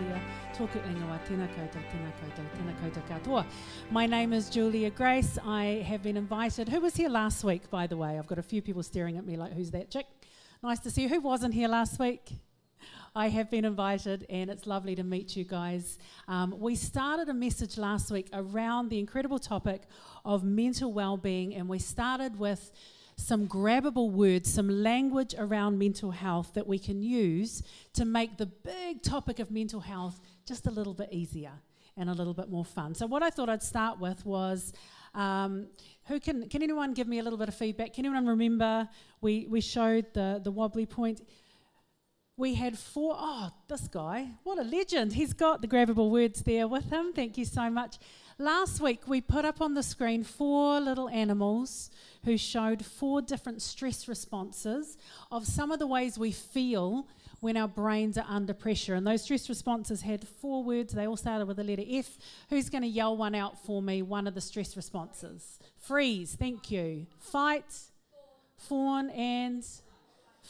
Julia. Tōku ingoa, tēnā koutou, tēnā koutou, tēnā koutou katoa. My name is Julia Grace. I have been invited. Who was here last week, by the way? I've got a few people staring at me like, who's that chick? Nice to see you. Who wasn't here last week? I have been invited, and it's lovely to meet you guys. Um, we started a message last week around the incredible topic of mental well being, and we started with some grabbable words, some language around mental health that we can use to make the big topic of mental health just a little bit easier and a little bit more fun. So, what I thought I'd start with was. Um, who can can anyone give me a little bit of feedback? Can anyone remember we, we showed the, the wobbly point? We had four, oh, this guy, what a legend. He's got the grabbable words there with him. Thank you so much. Last week, we put up on the screen four little animals who showed four different stress responses of some of the ways we feel when our brains are under pressure. And those stress responses had four words. They all started with the letter F. Who's going to yell one out for me? One of the stress responses. Freeze, thank you. Fight, fawn, and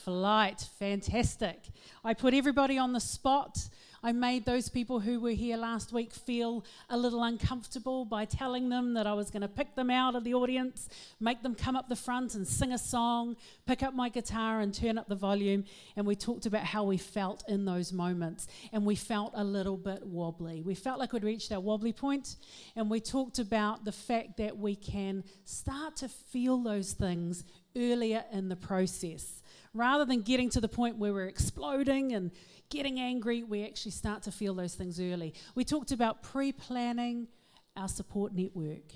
flight. Fantastic. I put everybody on the spot. I made those people who were here last week feel a little uncomfortable by telling them that I was going to pick them out of the audience, make them come up the front and sing a song, pick up my guitar and turn up the volume. And we talked about how we felt in those moments. And we felt a little bit wobbly. We felt like we'd reached our wobbly point, And we talked about the fact that we can start to feel those things earlier in the process. Rather than getting to the point where we're exploding and getting angry, we actually start to feel those things early. We talked about pre planning our support network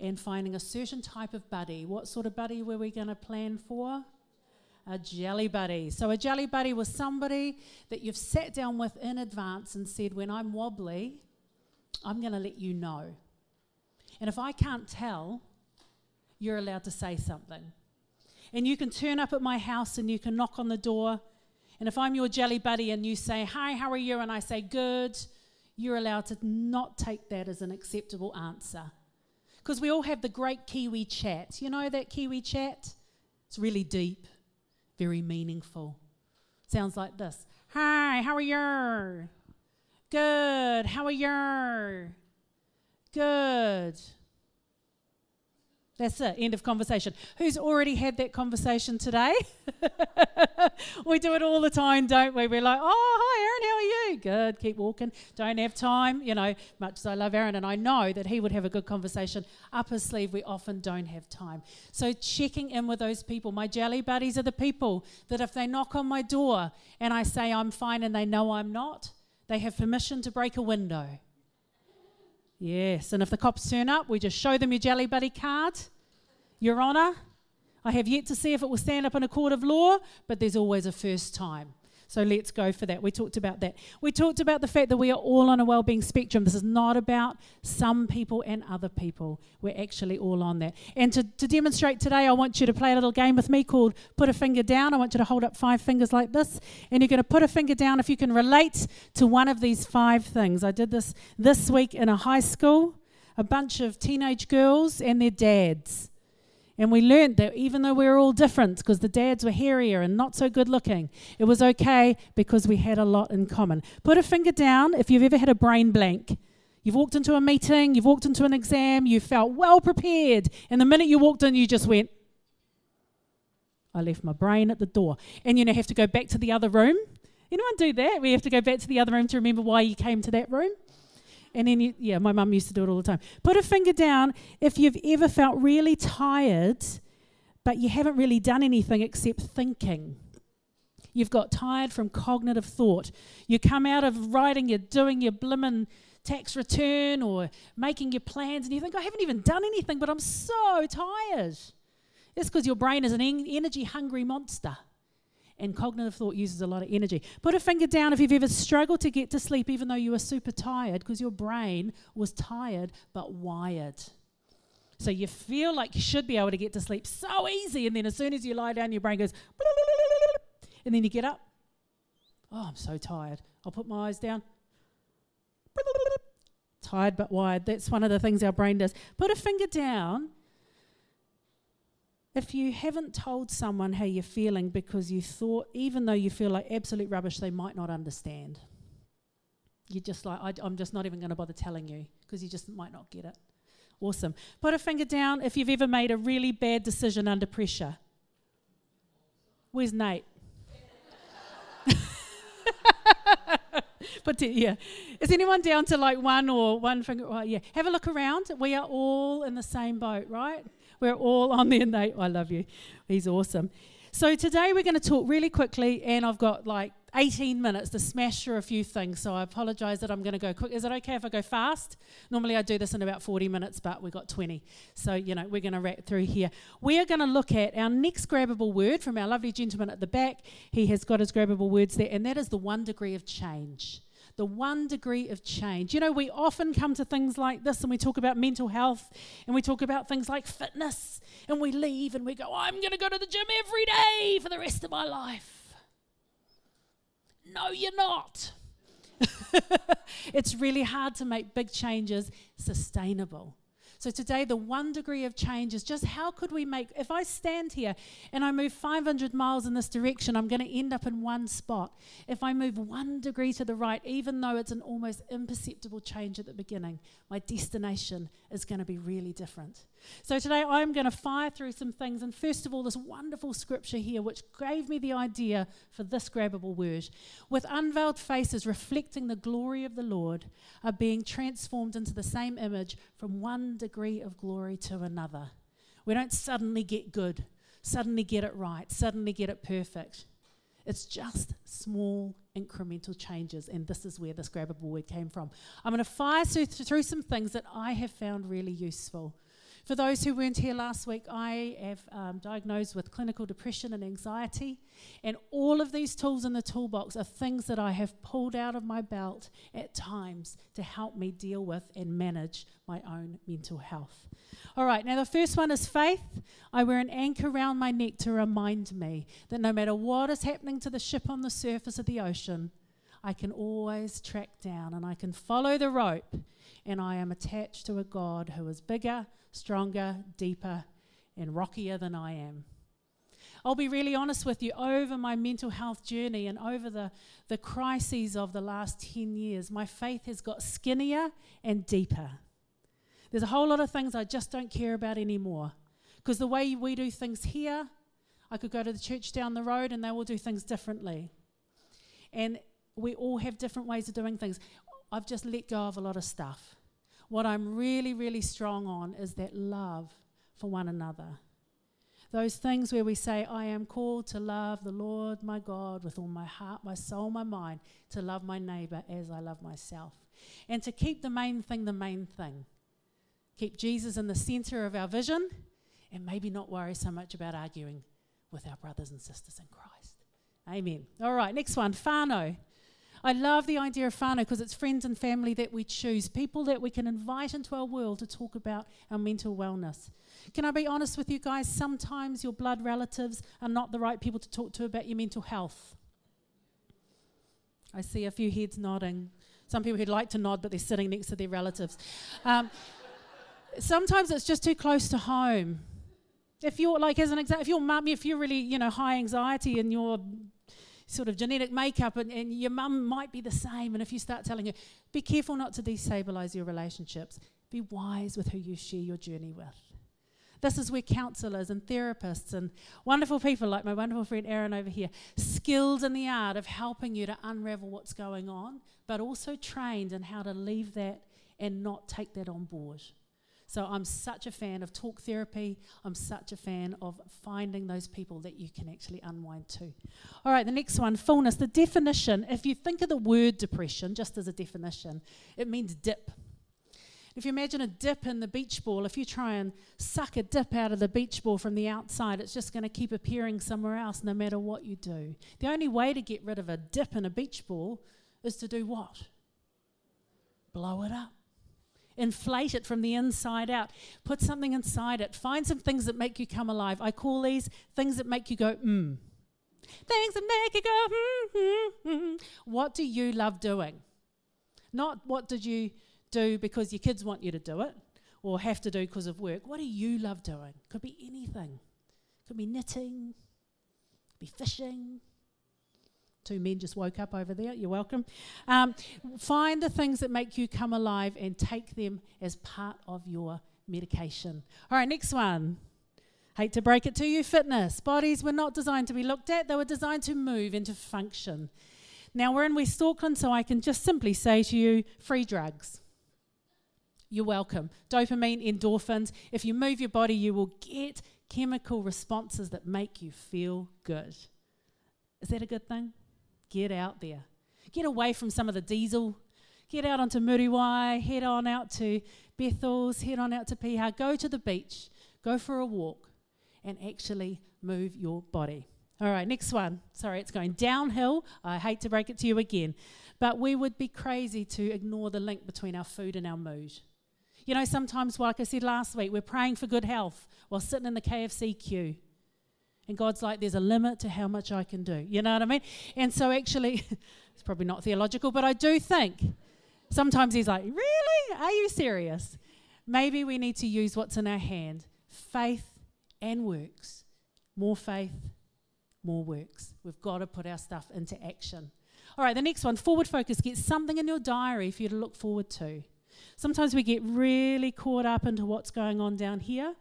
and finding a certain type of buddy. What sort of buddy were we going to plan for? A jelly buddy. So, a jelly buddy was somebody that you've sat down with in advance and said, When I'm wobbly, I'm going to let you know. And if I can't tell, you're allowed to say something. And you can turn up at my house and you can knock on the door. And if I'm your jelly buddy and you say, Hi, how are you? And I say, Good, you're allowed to not take that as an acceptable answer. Because we all have the great Kiwi chat. You know that Kiwi chat? It's really deep, very meaningful. Sounds like this Hi, how are you? Good, how are you? Good. That's it, end of conversation. Who's already had that conversation today? we do it all the time, don't we? We're like, oh, hi, Aaron, how are you? Good, keep walking. Don't have time. You know, much as I love Aaron, and I know that he would have a good conversation up his sleeve, we often don't have time. So, checking in with those people. My jelly buddies are the people that if they knock on my door and I say I'm fine and they know I'm not, they have permission to break a window. Yes, and if the cops turn up, we just show them your Jelly Buddy card. Your Honour, I have yet to see if it will stand up in a court of law, but there's always a first time. So let's go for that. We talked about that. We talked about the fact that we are all on a well-being spectrum. This is not about some people and other people. We're actually all on that. And to, to demonstrate today, I want you to play a little game with me called Put a Finger Down. I want you to hold up five fingers like this, and you're going to put a finger down if you can relate to one of these five things. I did this this week in a high school. A bunch of teenage girls and their dads and we learned that even though we were all different, because the dads were hairier and not so good looking, it was okay because we had a lot in common. Put a finger down if you've ever had a brain blank. You've walked into a meeting, you've walked into an exam, you felt well prepared, and the minute you walked in, you just went, I left my brain at the door. And you know, have to go back to the other room. Anyone do that? We have to go back to the other room to remember why you came to that room. And then, you, yeah, my mum used to do it all the time. Put a finger down if you've ever felt really tired, but you haven't really done anything except thinking. You've got tired from cognitive thought. You come out of writing, you're doing your blimmin' tax return or making your plans, and you think, I haven't even done anything, but I'm so tired. It's because your brain is an en- energy hungry monster and cognitive thought uses a lot of energy. Put a finger down if you've ever struggled to get to sleep even though you were super tired because your brain was tired but wired. So you feel like you should be able to get to sleep so easy, and then as soon as you lie down, your brain goes, and then you get up. Oh, I'm so tired. I'll put my eyes down. Tired but wired. That's one of the things our brain does. Put a finger down if you haven't told someone how you're feeling because you thought, even though you feel like absolute rubbish, they might not understand. You're just like, I, I'm just not even going to bother telling you because you just might not get it. Awesome. Put a finger down if you've ever made a really bad decision under pressure. Where's Nate? but yeah, is anyone down to like one or one finger? Right, yeah. Have a look around. We are all in the same boat, right? We're all on there, Nate. I love you. He's awesome. So today we're going to talk really quickly, and I've got like 18 minutes to smash through a few things. So I apologize that I'm going to go quick. Is it okay if I go fast? Normally I do this in about 40 minutes, but we got 20. So, you know, we're going to wrap through here. We are going to look at our next grabbable word from our lovely gentleman at the back. He has got his grabbable words there, and that is the one degree of change the one degree of change. You know, we often come to things like this and we talk about mental health and we talk about things like fitness and we leave and we go, I'm going to go to the gym every day for the rest of my life. No, you're not. it's really hard to make big changes sustainable. So today, the one degree of change is just how could we make, if I stand here and I move 500 miles in this direction, I'm going to end up in one spot. If I move one degree to the right, even though it's an almost imperceptible change at the beginning, my destination is going to be really different. So today, I'm going to fire through some things. And first of all, this wonderful scripture here, which gave me the idea for this grabbable word. With unveiled faces reflecting the glory of the Lord, are being transformed into the same image from one degree of glory to another. We don't suddenly get good, suddenly get it right, suddenly get it perfect. It's just small incremental changes, and this is where this grabbable word came from. I'm going to fire through some things that I have found really useful. For those who weren't here last week, I have um, diagnosed with clinical depression and anxiety. And all of these tools in the toolbox are things that I have pulled out of my belt at times to help me deal with and manage my own mental health. All right, now the first one is faith. I wear an anchor around my neck to remind me that no matter what is happening to the ship on the surface of the ocean, I can always track down and I can follow the rope, and I am attached to a God who is bigger, stronger, deeper, and rockier than I am. I'll be really honest with you, over my mental health journey and over the, the crises of the last 10 years, my faith has got skinnier and deeper. There's a whole lot of things I just don't care about anymore. Because the way we do things here, I could go to the church down the road and they will do things differently. And we all have different ways of doing things. I've just let go of a lot of stuff. What I'm really, really strong on is that love for one another. Those things where we say, I am called to love the Lord my God with all my heart, my soul, my mind, to love my neighbor as I love myself. And to keep the main thing the main thing. Keep Jesus in the center of our vision and maybe not worry so much about arguing with our brothers and sisters in Christ. Amen. All right, next one, whānau. I love the idea of whānau because it's friends and family that we choose, people that we can invite into our world to talk about our mental wellness. Can I be honest with you guys? Sometimes your blood relatives are not the right people to talk to about your mental health. I see a few heads nodding. Some people who'd like to nod, but they're sitting next to their relatives. Um, sometimes it's just too close to home. If you're like, as an example, if your mum, if you're really, you know, high anxiety and you're sort of genetic makeup, and, and your mum might be the same. And if you start telling her, be careful not to destabilize your relationships, be wise with who you share your journey with. This is where counselors and therapists and wonderful people like my wonderful friend Aaron over here, skilled in the art of helping you to unravel what's going on, but also trained in how to leave that and not take that on board. So I'm such a fan of talk therapy. I'm such a fan of finding those people that you can actually unwind to. All right, the next one fullness. The definition, if you think of the word depression just as a definition, it means dip. If you imagine a dip in the beach ball, if you try and suck a dip out of the beach ball from the outside, it's just going to keep appearing somewhere else no matter what you do. The only way to get rid of a dip in a beach ball is to do what? Blow it up inflate it from the inside out. Put something inside it. Find some things that make you come alive. I call these things that make you go, mm. Things that make you go, mm, mm, mm. What do you love doing? Not what did you do because your kids want you to do it or have to do because of work. What do you love doing? Could be anything. Could be knitting, could be fishing, Two men just woke up over there. You're welcome. Um, find the things that make you come alive and take them as part of your medication. All right, next one. Hate to break it to you, fitness. Bodies were not designed to be looked at, they were designed to move into function. Now, we're in West Auckland, so I can just simply say to you free drugs. You're welcome. Dopamine, endorphins. If you move your body, you will get chemical responses that make you feel good. Is that a good thing? Get out there. Get away from some of the diesel. Get out onto Muriwai, head on out to Bethells, head on out to Piha, go to the beach, go for a walk, and actually move your body. All right, next one. Sorry, it's going downhill. I hate to break it to you again, but we would be crazy to ignore the link between our food and our mood. You know, sometimes, like I said last week, we're praying for good health while sitting in the KFC queue. And God's like, there's a limit to how much I can do. You know what I mean? And so, actually, it's probably not theological, but I do think sometimes He's like, really? Are you serious? Maybe we need to use what's in our hand faith and works. More faith, more works. We've got to put our stuff into action. All right, the next one forward focus. Get something in your diary for you to look forward to. Sometimes we get really caught up into what's going on down here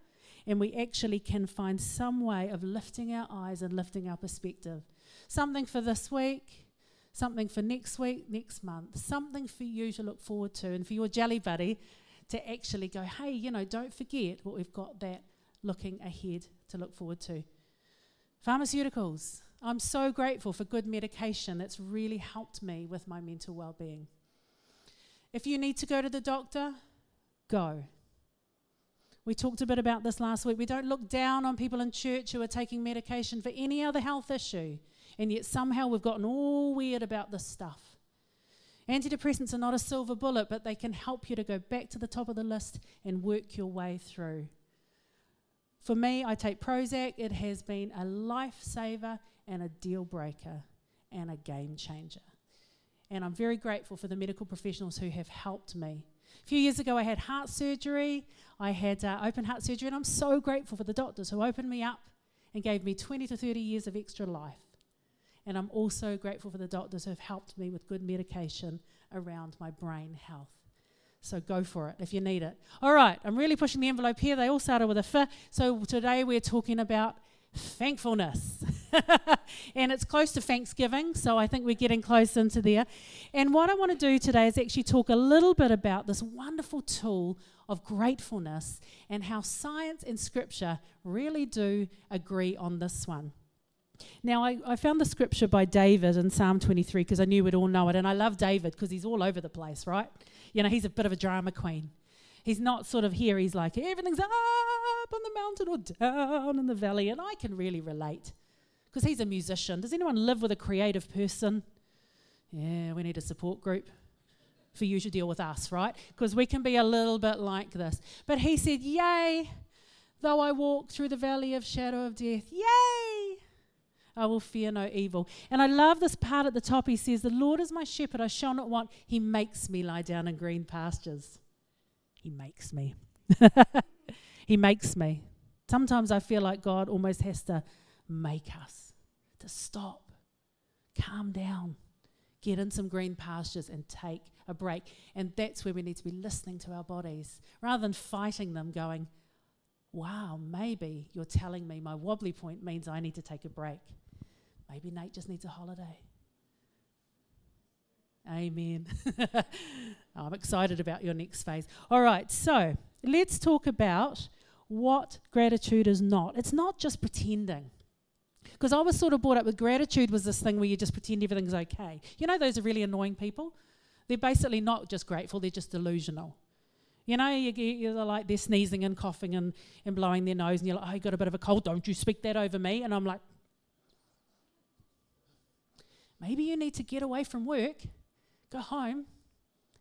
and we actually can find some way of lifting our eyes and lifting our perspective. Something for this week, something for next week, next month, something for you to look forward to, and for your jelly buddy to actually go, hey, you know, don't forget what we've got that looking ahead to look forward to. Pharmaceuticals. I'm so grateful for good medication that's really helped me with my mental well being. If you need to go to the doctor, go. We talked a bit about this last week. We don't look down on people in church who are taking medication for any other health issue, and yet somehow we've gotten all weird about this stuff. Antidepressants are not a silver bullet, but they can help you to go back to the top of the list and work your way through. For me, I take Prozac. It has been a lifesaver and a deal breaker and a game changer. And I'm very grateful for the medical professionals who have helped me a few years ago, I had heart surgery. I had uh, open heart surgery, and I'm so grateful for the doctors who opened me up and gave me 20 to 30 years of extra life. And I'm also grateful for the doctors who have helped me with good medication around my brain health. So go for it if you need it. All right, I'm really pushing the envelope here. They all started with a F. So today we're talking about thankfulness. and it's close to Thanksgiving, so I think we're getting close into there. And what I want to do today is actually talk a little bit about this wonderful tool of gratefulness and how science and scripture really do agree on this one. Now, I, I found the scripture by David in Psalm 23 because I knew we'd all know it. And I love David because he's all over the place, right? You know, he's a bit of a drama queen. He's not sort of here, he's like, everything's up on the mountain or down in the valley. And I can really relate because he's a musician. Does anyone live with a creative person? Yeah, we need a support group for you to deal with us, right? Because we can be a little bit like this. But he said, Yay, though I walk through the valley of shadow of death, yay, I will fear no evil. And I love this part at the top. He says, The Lord is my shepherd, I shall not want. He makes me lie down in green pastures. He makes me. he makes me. Sometimes I feel like God almost has to make us to stop, calm down, get in some green pastures and take a break. And that's where we need to be listening to our bodies rather than fighting them, going, wow, maybe you're telling me my wobbly point means I need to take a break. Maybe Nate just needs a holiday. Amen. I'm excited about your next phase. All right, so let's talk about what gratitude is not. It's not just pretending. Because I was sort of brought up with gratitude was this thing where you just pretend everything's okay. You know, those are really annoying people. They're basically not just grateful, they're just delusional. You know, you, you're like they're sneezing and coughing and, and blowing their nose, and you're like, oh, you got a bit of a cold, don't you speak that over me. And I'm like, maybe you need to get away from work Go home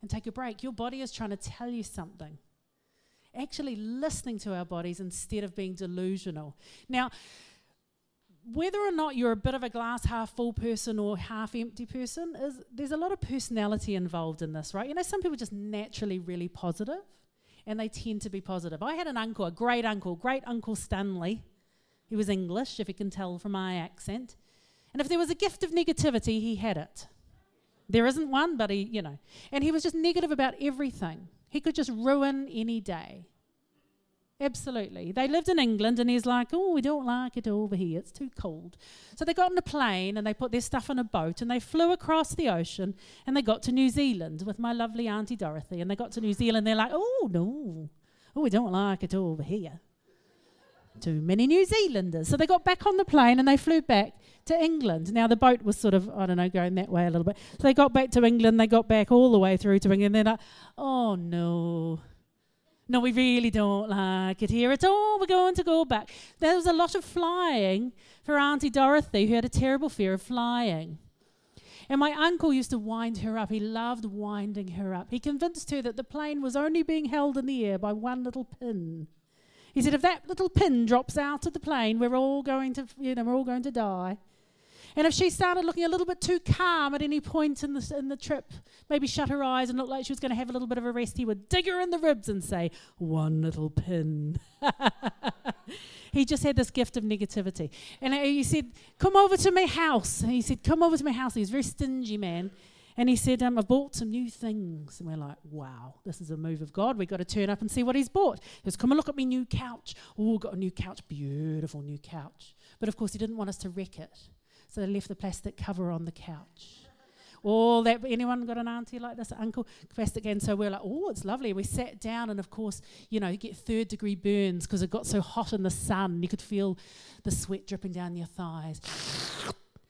and take a break. Your body is trying to tell you something. Actually, listening to our bodies instead of being delusional. Now, whether or not you're a bit of a glass half full person or half empty person, is there's a lot of personality involved in this, right? You know, some people just naturally really positive and they tend to be positive. I had an uncle, a great uncle, great Uncle Stanley. He was English, if you can tell from my accent. And if there was a gift of negativity, he had it. There isn't one, but he, you know. And he was just negative about everything. He could just ruin any day. Absolutely. They lived in England, and he's like, Oh, we don't like it over here. It's too cold. So they got on a plane and they put their stuff on a boat and they flew across the ocean and they got to New Zealand with my lovely Auntie Dorothy. And they got to New Zealand, they're like, Oh, no. Oh, we don't like it over here. Too many New Zealanders. So they got back on the plane and they flew back to England. Now the boat was sort of, I don't know, going that way a little bit. So they got back to England, they got back all the way through to England. They're like, Oh, no no, we really don't like it here at all. We're going to go back. There was a lot of flying for Auntie Dorothy, who had a terrible fear of flying. And my uncle used to wind her up. He loved winding her up. He convinced her that the plane was only being held in the air by one little pin. He said, if that little pin drops out of the plane, we're all going to, you know, we're all going to die. And if she started looking a little bit too calm at any point in the, in the trip, maybe shut her eyes and looked like she was going to have a little bit of a rest, he would dig her in the ribs and say, One little pin. he just had this gift of negativity. And he said, Come over to my house. And he said, Come over to my house. He was a very stingy man. And he said, um, I bought some new things. And we're like, wow, this is a move of God. We've got to turn up and see what he's bought. He come and look at my new couch. Oh, got a new couch. Beautiful new couch. But of course, he didn't want us to wreck it. So they left the plastic cover on the couch. All that anyone got an auntie like this, uncle, plastic, and so we're like, oh, it's lovely. We sat down, and of course, you know, you get third degree burns because it got so hot in the sun. You could feel the sweat dripping down your thighs.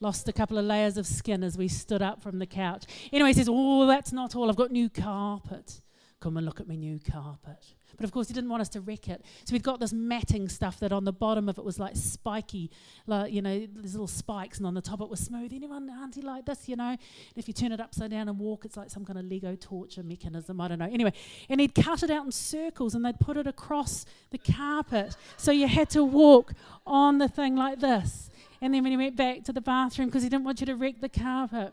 Lost a couple of layers of skin as we stood up from the couch. Anyway, he says, oh, that's not all. I've got new carpet. Come and look at my new carpet. But of course, he didn't want us to wreck it. So we've got this matting stuff that on the bottom of it was like spiky, like, you know, these little spikes, and on the top it was smooth. Anyone, auntie, like this, you know? And if you turn it upside down and walk, it's like some kind of Lego torture mechanism. I don't know. Anyway, and he'd cut it out in circles and they'd put it across the carpet. So you had to walk on the thing like this. And then when he went back to the bathroom, because he didn't want you to wreck the carpet.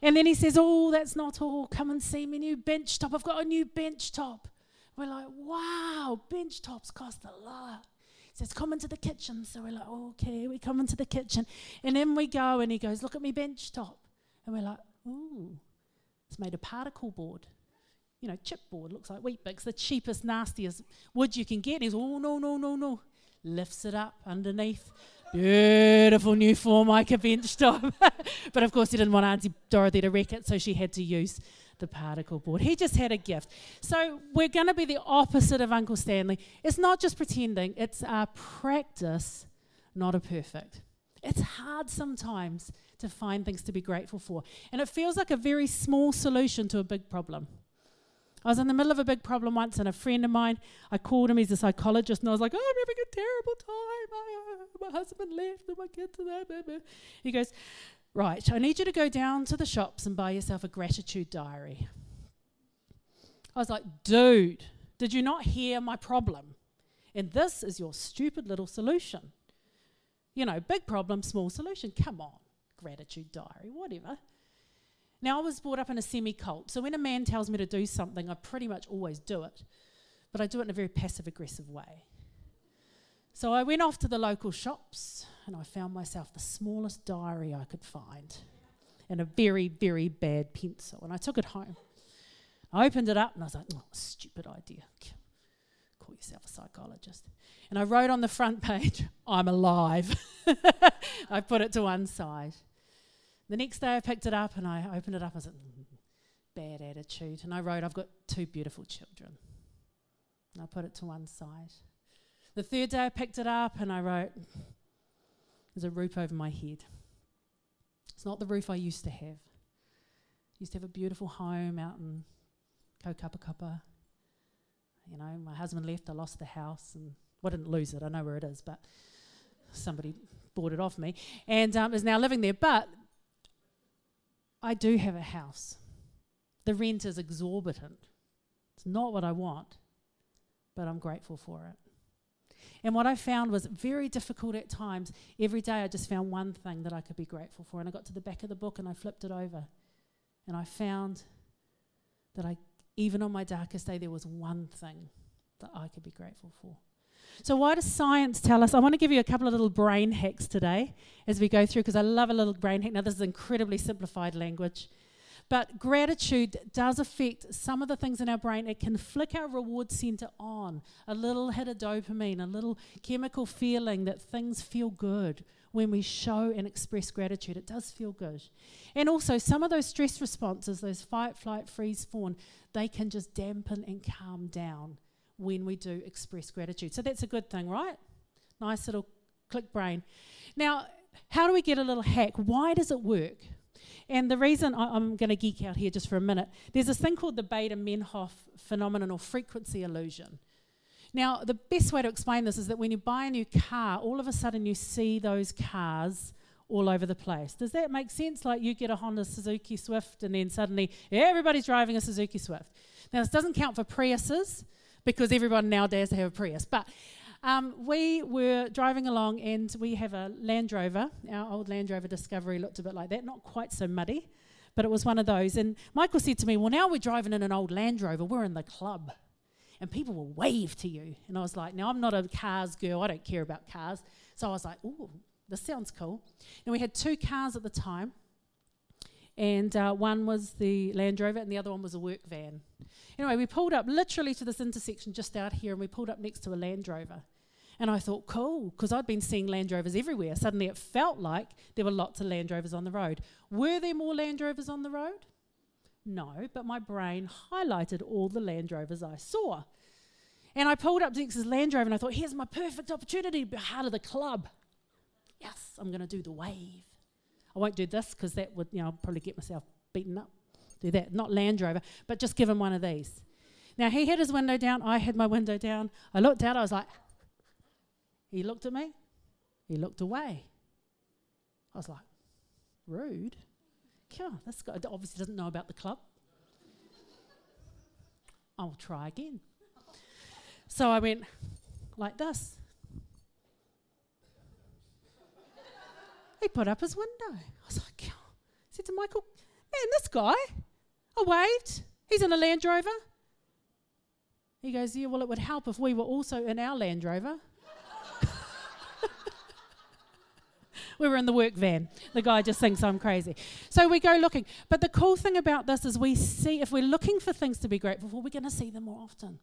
And then he says, Oh, that's not all. Come and see my new bench top. I've got a new bench top. We're like, wow, bench tops cost a lot. He says, come into the kitchen. So we're like, okay, we come into the kitchen. And then we go and he goes, look at me bench top. And we're like, ooh, it's made of particle board. You know, chipboard, looks like Weet-Bix, the cheapest, nastiest wood you can get. And he's, oh, no, no, no, no. Lifts it up underneath. Beautiful new Formica bench top. but of course, he didn't want Auntie Dorothy to wreck it, so she had to use the particle board. He just had a gift. So we're going to be the opposite of Uncle Stanley. It's not just pretending, it's a practice, not a perfect. It's hard sometimes to find things to be grateful for. And it feels like a very small solution to a big problem. I was in the middle of a big problem once, and a friend of mine, I called him, he's a psychologist, and I was like, oh, I'm having a terrible time. My, uh, my husband left, and my kids are there. He goes, Right, I need you to go down to the shops and buy yourself a gratitude diary. I was like, dude, did you not hear my problem? And this is your stupid little solution. You know, big problem, small solution. Come on, gratitude diary, whatever. Now, I was brought up in a semi cult, so when a man tells me to do something, I pretty much always do it, but I do it in a very passive aggressive way. So I went off to the local shops and I found myself the smallest diary I could find and a very, very bad pencil. And I took it home. I opened it up and I was like, oh, stupid idea. Call yourself a psychologist. And I wrote on the front page, I'm alive. I put it to one side. The next day I picked it up and I opened it up. I like, mm, bad attitude. And I wrote, I've got two beautiful children. And I put it to one side. The third day I picked it up and I wrote, There's a roof over my head. It's not the roof I used to have. I used to have a beautiful home out in Kaukapakapa. You know, my husband left, I lost the house, and well, I didn't lose it, I know where it is, but somebody bought it off me, and um, is now living there. But I do have a house. The rent is exorbitant. It's not what I want, but I'm grateful for it. And what I found was very difficult at times. Every day I just found one thing that I could be grateful for. And I got to the back of the book and I flipped it over. And I found that I, even on my darkest day, there was one thing that I could be grateful for. So, why does science tell us? I want to give you a couple of little brain hacks today as we go through because I love a little brain hack. Now, this is incredibly simplified language. But gratitude does affect some of the things in our brain. It can flick our reward center on, a little hit of dopamine, a little chemical feeling that things feel good when we show and express gratitude. It does feel good. And also, some of those stress responses, those fight, flight, freeze, fawn, they can just dampen and calm down when we do express gratitude. So that's a good thing, right? Nice little click brain. Now, how do we get a little hack? Why does it work? And the reason I, am going to geek out here just for a minute, there's this thing called the Baader-Meinhof phenomenon or frequency illusion. Now, the best way to explain this is that when you buy a new car, all of a sudden you see those cars all over the place. Does that make sense? Like you get a Honda Suzuki Swift and then suddenly everybody's driving a Suzuki Swift. Now, this doesn't count for Priuses because everyone nowadays have a Prius. But um, we were driving along and we have a Land Rover. Our old Land Rover Discovery looked a bit like that, not quite so muddy, but it was one of those. And Michael said to me, Well, now we're driving in an old Land Rover, we're in the club. And people will wave to you. And I was like, Now I'm not a cars girl, I don't care about cars. So I was like, Ooh, this sounds cool. And we had two cars at the time. And uh, one was the Land Rover, and the other one was a work van. Anyway, we pulled up literally to this intersection just out here, and we pulled up next to a Land Rover. And I thought, cool, because I'd been seeing Land Rovers everywhere. Suddenly it felt like there were lots of Land Rovers on the road. Were there more Land Rovers on the road? No, but my brain highlighted all the Land Rovers I saw. And I pulled up next to this Land Rover and I thought, here's my perfect opportunity to be part of the club. Yes, I'm going to do the wave. I won't do this because that would, you know, I'll probably get myself beaten up. Do that, not Land Rover, but just give him one of these. Now he had his window down, I had my window down. I looked out, I was like, he looked at me, he looked away. I was like, rude. Yeah, this guy obviously doesn't know about the club. I'll try again. So I went like this. He put up his window. I was like, oh. I said to Michael, man, this guy, I waved. He's in a Land Rover. He goes, yeah, well, it would help if we were also in our Land Rover. we were in the work van. The guy just thinks I'm crazy. So we go looking. But the cool thing about this is we see, if we're looking for things to be grateful for, we're going to see them more often.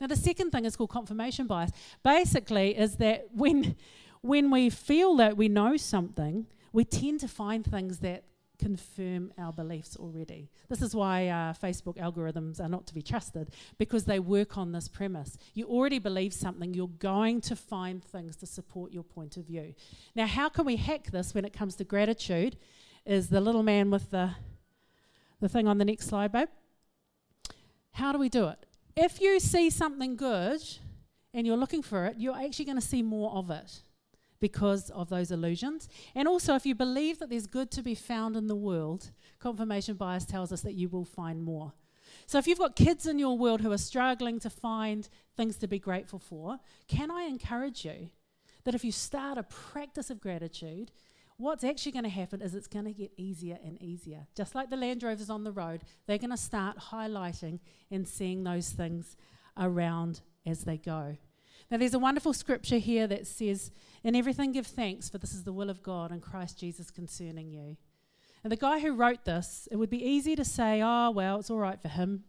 Now, the second thing is called confirmation bias. Basically, is that when, when we feel that we know something, we tend to find things that confirm our beliefs already. This is why uh, Facebook algorithms are not to be trusted because they work on this premise. You already believe something, you're going to find things to support your point of view. Now, how can we hack this when it comes to gratitude? Is the little man with the, the thing on the next slide, babe? How do we do it? If you see something good and you're looking for it, you're actually going to see more of it because of those illusions. And also, if you believe that there's good to be found in the world, confirmation bias tells us that you will find more. So, if you've got kids in your world who are struggling to find things to be grateful for, can I encourage you that if you start a practice of gratitude, what's actually going to happen is it's going to get easier and easier. Just like the Land Rovers on the road, they're going to start highlighting and seeing those things around as they go. Now, there's a wonderful scripture here that says, In everything give thanks, for this is the will of God and Christ Jesus concerning you. And the guy who wrote this, it would be easy to say, Oh, well, it's all right for him.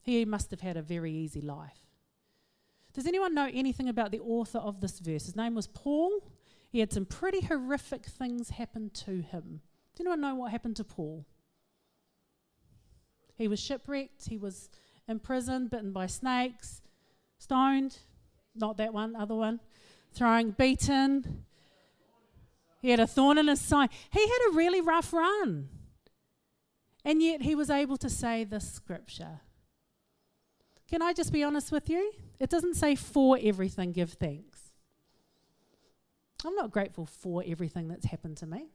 He must have had a very easy life. Does anyone know anything about the author of this verse? His name was Paul. He had some pretty horrific things happen to him. Does anyone know what happened to Paul? He was shipwrecked, he was imprisoned, bitten by snakes, stoned, not that one, other one, throwing, beaten. He had a thorn in his side. He had a really rough run. And yet he was able to say this scripture. Can I just be honest with you? It doesn't say for everything give thanks. I'm not grateful for everything that's happened to me.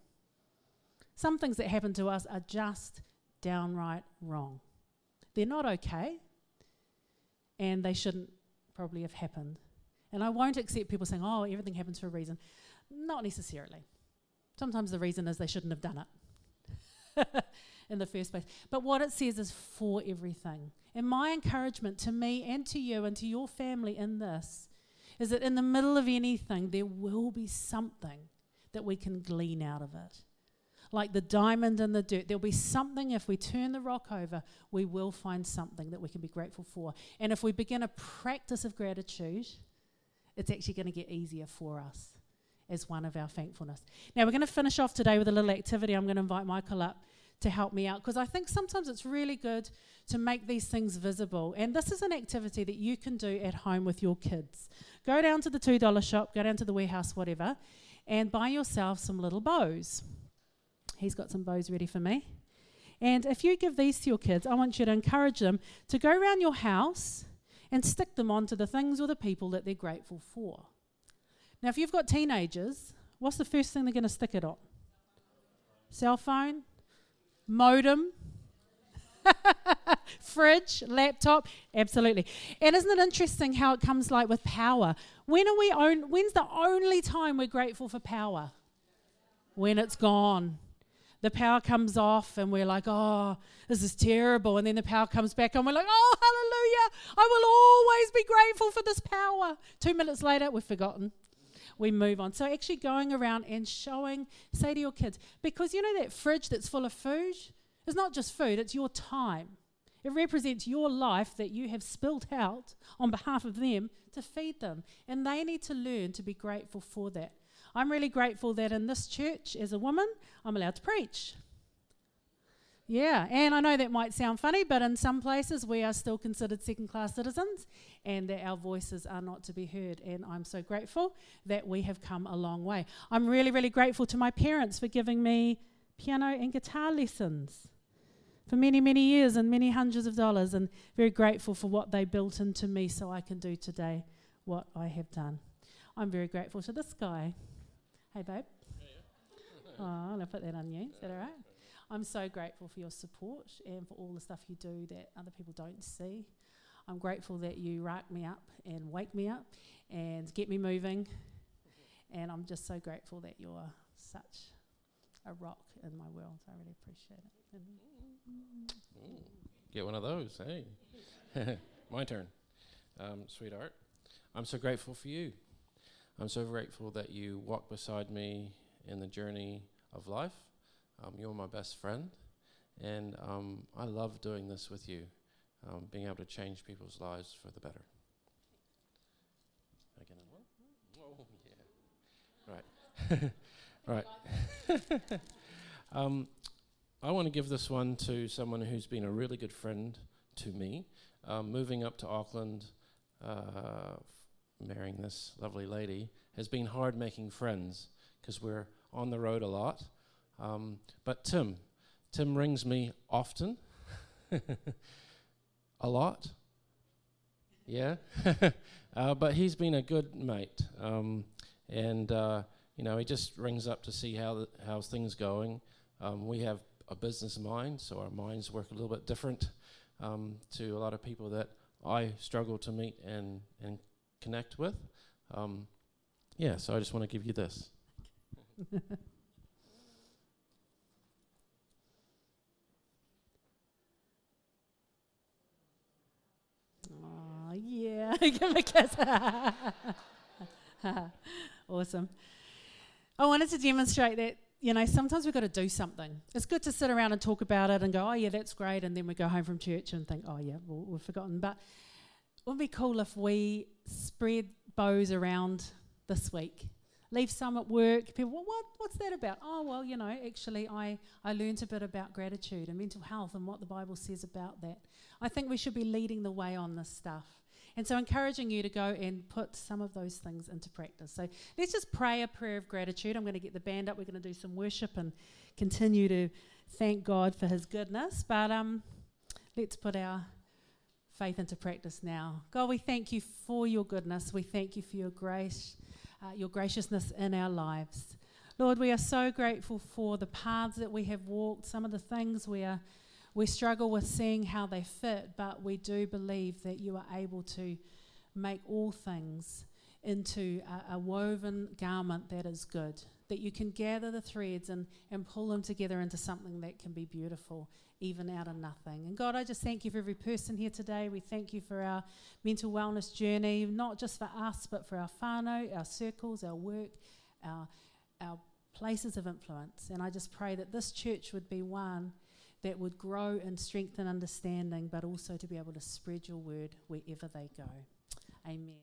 Some things that happen to us are just downright wrong. They're not okay, and they shouldn't probably have happened. And I won't accept people saying, oh, everything happens for a reason. Not necessarily. Sometimes the reason is they shouldn't have done it in the first place. But what it says is for everything. And my encouragement to me and to you and to your family in this is that in the middle of anything, there will be something that we can glean out of it. Like the diamond in the dirt, there'll be something, if we turn the rock over, we will find something that we can be grateful for. And if we begin a practice of gratitude, it's actually going to get easier for us as one of our thankfulness. Now, we're going to finish off today with a little activity. I'm going to invite Michael up to help me out because I think sometimes it's really good to make these things visible. And this is an activity that you can do at home with your kids. Go down to the $2 shop, go down to the warehouse, whatever, and buy yourself some little bows. He's got some bows ready for me. And if you give these to your kids, I want you to encourage them to go around your house and stick them onto the things or the people that they're grateful for. Now, if you've got teenagers, what's the first thing they're going to stick it on? Cell phone, modem, fridge, laptop, absolutely. And isn't it interesting how it comes like with power? When are we own, when's the only time we're grateful for power? When it's gone. The power comes off and we're like, oh, this is terrible. And then the power comes back and we're like, oh, hallelujah. I will always be grateful for this power. Two minutes later, we've forgotten we move on. So actually going around and showing, say to your kids, because you know that fridge that's full of food? It's not just food, it's your time. It represents your life that you have spilt out on behalf of them to feed them. And they need to learn to be grateful for that. I'm really grateful that in this church, as a woman, I'm allowed to preach. Yeah, and I know that might sound funny, but in some places we are still considered second class citizens and that our voices are not to be heard. And I'm so grateful that we have come a long way. I'm really, really grateful to my parents for giving me piano and guitar lessons for many, many years and many hundreds of dollars, and very grateful for what they built into me so I can do today what I have done. I'm very grateful to this guy. Hey, babe. oh, I'm put that on you. Is that all right? I'm so grateful for your support and for all the stuff you do that other people don't see. I'm grateful that you rack me up and wake me up and get me moving. And I'm just so grateful that you're such a rock in my world. I really appreciate it. Ooh, get one of those, hey. my turn. Um, sweetheart, I'm so grateful for you. I'm so grateful that you walk beside me in the journey of life. Um, you're my best friend, and um, I love doing this with you, um, being able to change people's lives for the better. Again, oh yeah, right, right. um, I want to give this one to someone who's been a really good friend to me. Um, moving up to Auckland, uh, marrying this lovely lady has been hard making friends because we're on the road a lot um, but Tim, Tim rings me often, a lot. Yeah, uh, but he's been a good mate, um, and uh, you know he just rings up to see how the, how's things going. Um, we have a business mind, so our minds work a little bit different um, to a lot of people that I struggle to meet and and connect with. Um, yeah, so I just want to give you this. Oh yeah. Give him a kiss. awesome. I wanted to demonstrate that, you know, sometimes we've got to do something. It's good to sit around and talk about it and go, oh, yeah, that's great. And then we go home from church and think, oh, yeah, well, we've forgotten. But it would be cool if we spread bows around this week. Leave some at work. People, well, what, what's that about? Oh, well, you know, actually, I, I learned a bit about gratitude and mental health and what the Bible says about that. I think we should be leading the way on this stuff. And so, encouraging you to go and put some of those things into practice. So, let's just pray a prayer of gratitude. I'm going to get the band up. We're going to do some worship and continue to thank God for His goodness. But um, let's put our faith into practice now. God, we thank you for your goodness. We thank you for your grace, uh, your graciousness in our lives. Lord, we are so grateful for the paths that we have walked, some of the things we are we struggle with seeing how they fit, but we do believe that you are able to make all things into a, a woven garment that is good, that you can gather the threads and, and pull them together into something that can be beautiful, even out of nothing. And God, I just thank you for every person here today. We thank you for our mental wellness journey, not just for us, but for our whānau, our circles, our work, our, our places of influence. And I just pray that this church would be one that would grow and strengthen understanding, but also to be able to spread your word wherever they go. Amen.